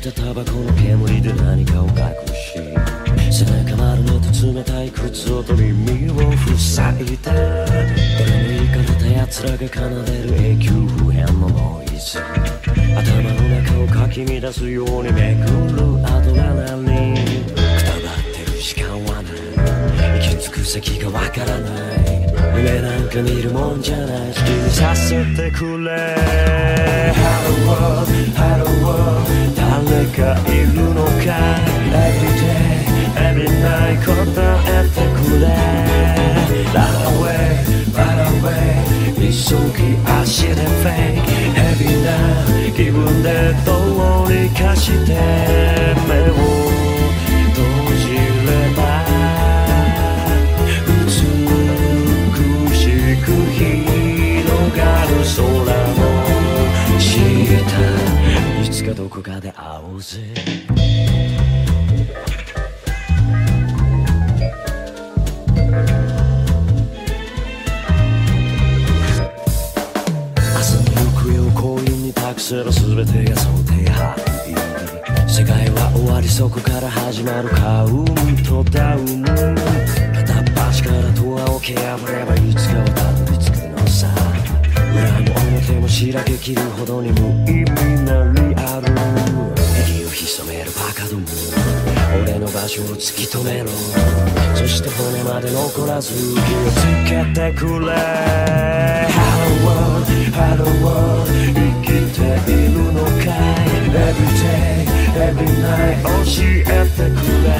したタバコの煙で何かを隠し背中丸めと冷たい靴音に耳を塞いでどれもいかれた奴らが奏でる。永久不変のノイズ頭の中をかき乱すようにめくる。アドレナリンくたばってる。時間はない行き着く先がわからない夢なんか見る。もんじゃない好きにさせてくれ Hello world, いるのか Every day, every night 答えてくれ Run away, run away 急ぎ足で fake Heavy な気分でどうにかしてどこかで会おうぜ。明日の行方を幸運に託せば全てが想定範囲世界は終わりそこから始まるカウントダウン。片っ端からドアを蹴破ればいつかはたどり着くのさ。裏も表もしらけきるほどに無意味なリ所を突き止めろそして骨まで残らず気をつけてくれ Hello world, hello world 生きているのかい Every day, every night 教えてくれ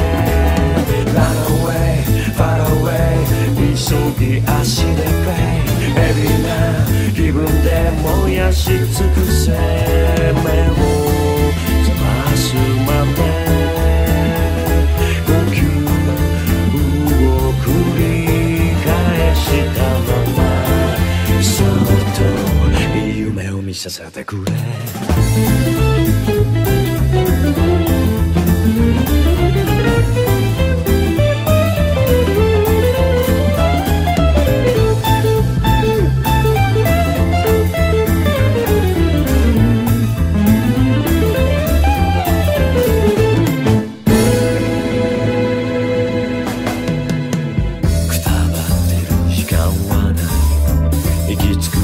Run away, far away 急ぎ足で Pay Every night 気分で燃やし尽させてくれ。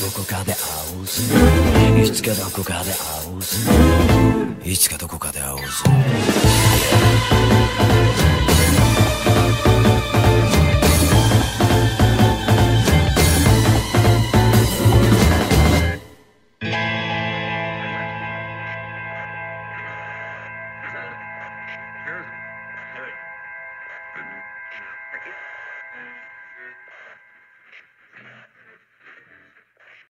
どこかで会おうぜいつかどこかで会おうぜいつかどこかで会おうぜ